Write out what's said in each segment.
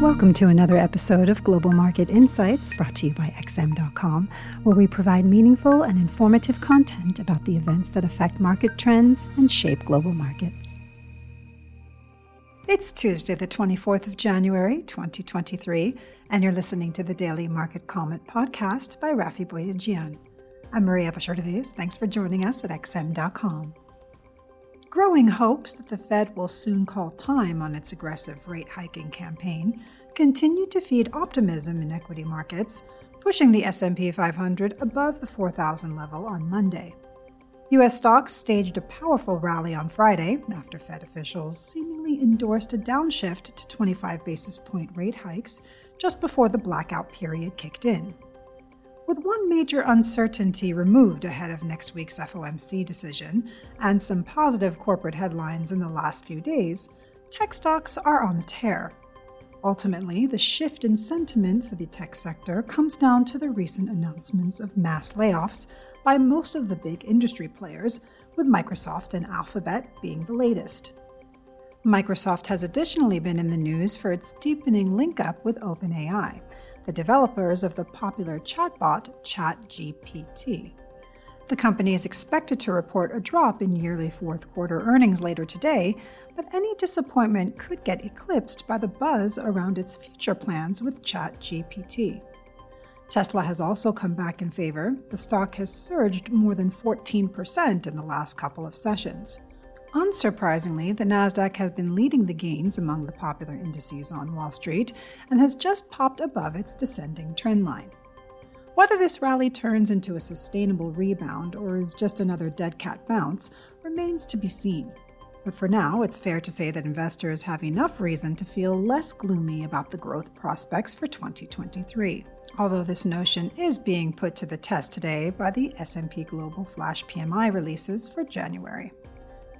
Welcome to another episode of Global Market Insights brought to you by XM.com, where we provide meaningful and informative content about the events that affect market trends and shape global markets. It's Tuesday, the 24th of January, 2023, and you're listening to the Daily Market Comment podcast by Raffi Boyadjian. I'm Maria Bashardez. Thanks for joining us at XM.com. Growing hopes that the Fed will soon call time on its aggressive rate hiking campaign continue to feed optimism in equity markets, pushing the S&P 500 above the 4000 level on Monday. US stocks staged a powerful rally on Friday after Fed officials seemingly endorsed a downshift to 25 basis point rate hikes just before the blackout period kicked in. With one major uncertainty removed ahead of next week's FOMC decision and some positive corporate headlines in the last few days, tech stocks are on a tear. Ultimately, the shift in sentiment for the tech sector comes down to the recent announcements of mass layoffs by most of the big industry players, with Microsoft and Alphabet being the latest. Microsoft has additionally been in the news for its deepening link up with OpenAI the developers of the popular chatbot ChatGPT. The company is expected to report a drop in yearly fourth quarter earnings later today, but any disappointment could get eclipsed by the buzz around its future plans with ChatGPT. Tesla has also come back in favor. The stock has surged more than 14% in the last couple of sessions. Unsurprisingly, the Nasdaq has been leading the gains among the popular indices on Wall Street and has just popped above its descending trend line. Whether this rally turns into a sustainable rebound or is just another dead cat bounce remains to be seen. But for now, it's fair to say that investors have enough reason to feel less gloomy about the growth prospects for 2023. Although this notion is being put to the test today by the S&P Global Flash PMI releases for January.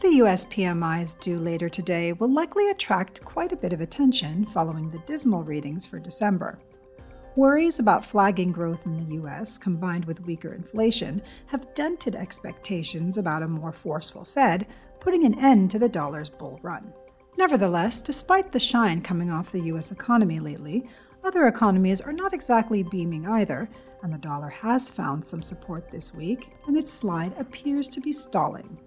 The US PMIs due later today will likely attract quite a bit of attention following the dismal readings for December. Worries about flagging growth in the US, combined with weaker inflation, have dented expectations about a more forceful Fed, putting an end to the dollar's bull run. Nevertheless, despite the shine coming off the US economy lately, other economies are not exactly beaming either, and the dollar has found some support this week, and its slide appears to be stalling.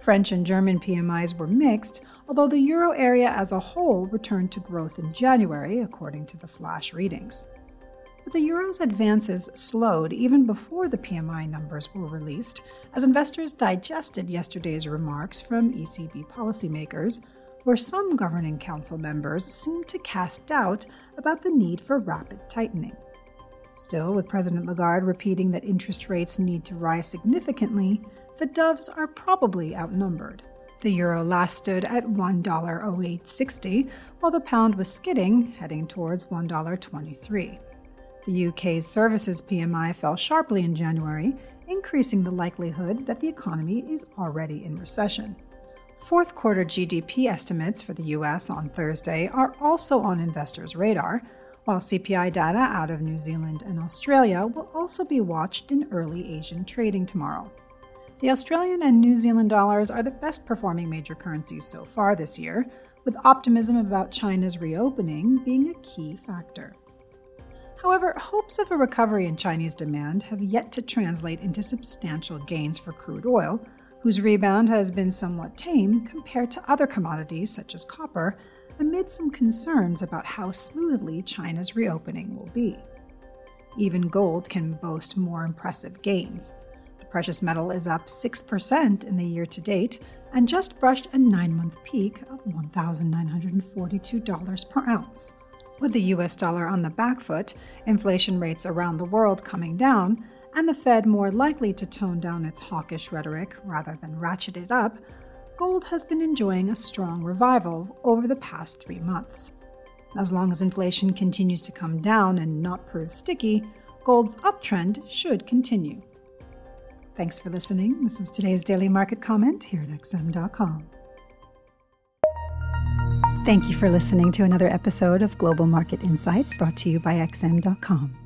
French and German PMIs were mixed, although the euro area as a whole returned to growth in January, according to the flash readings. But the euro's advances slowed even before the PMI numbers were released, as investors digested yesterday's remarks from ECB policymakers, where some governing council members seemed to cast doubt about the need for rapid tightening. Still, with President Lagarde repeating that interest rates need to rise significantly, the doves are probably outnumbered. The euro last stood at $1.0860, while the pound was skidding, heading towards $1.23. The UK's services PMI fell sharply in January, increasing the likelihood that the economy is already in recession. Fourth quarter GDP estimates for the US on Thursday are also on investors' radar, while CPI data out of New Zealand and Australia will also be watched in early Asian trading tomorrow. The Australian and New Zealand dollars are the best performing major currencies so far this year, with optimism about China's reopening being a key factor. However, hopes of a recovery in Chinese demand have yet to translate into substantial gains for crude oil, whose rebound has been somewhat tame compared to other commodities such as copper, amid some concerns about how smoothly China's reopening will be. Even gold can boast more impressive gains. The precious metal is up 6% in the year to date and just brushed a nine month peak of $1,942 per ounce. With the US dollar on the back foot, inflation rates around the world coming down, and the Fed more likely to tone down its hawkish rhetoric rather than ratchet it up, gold has been enjoying a strong revival over the past three months. As long as inflation continues to come down and not prove sticky, gold's uptrend should continue. Thanks for listening. This is today's daily market comment here at XM.com. Thank you for listening to another episode of Global Market Insights brought to you by XM.com.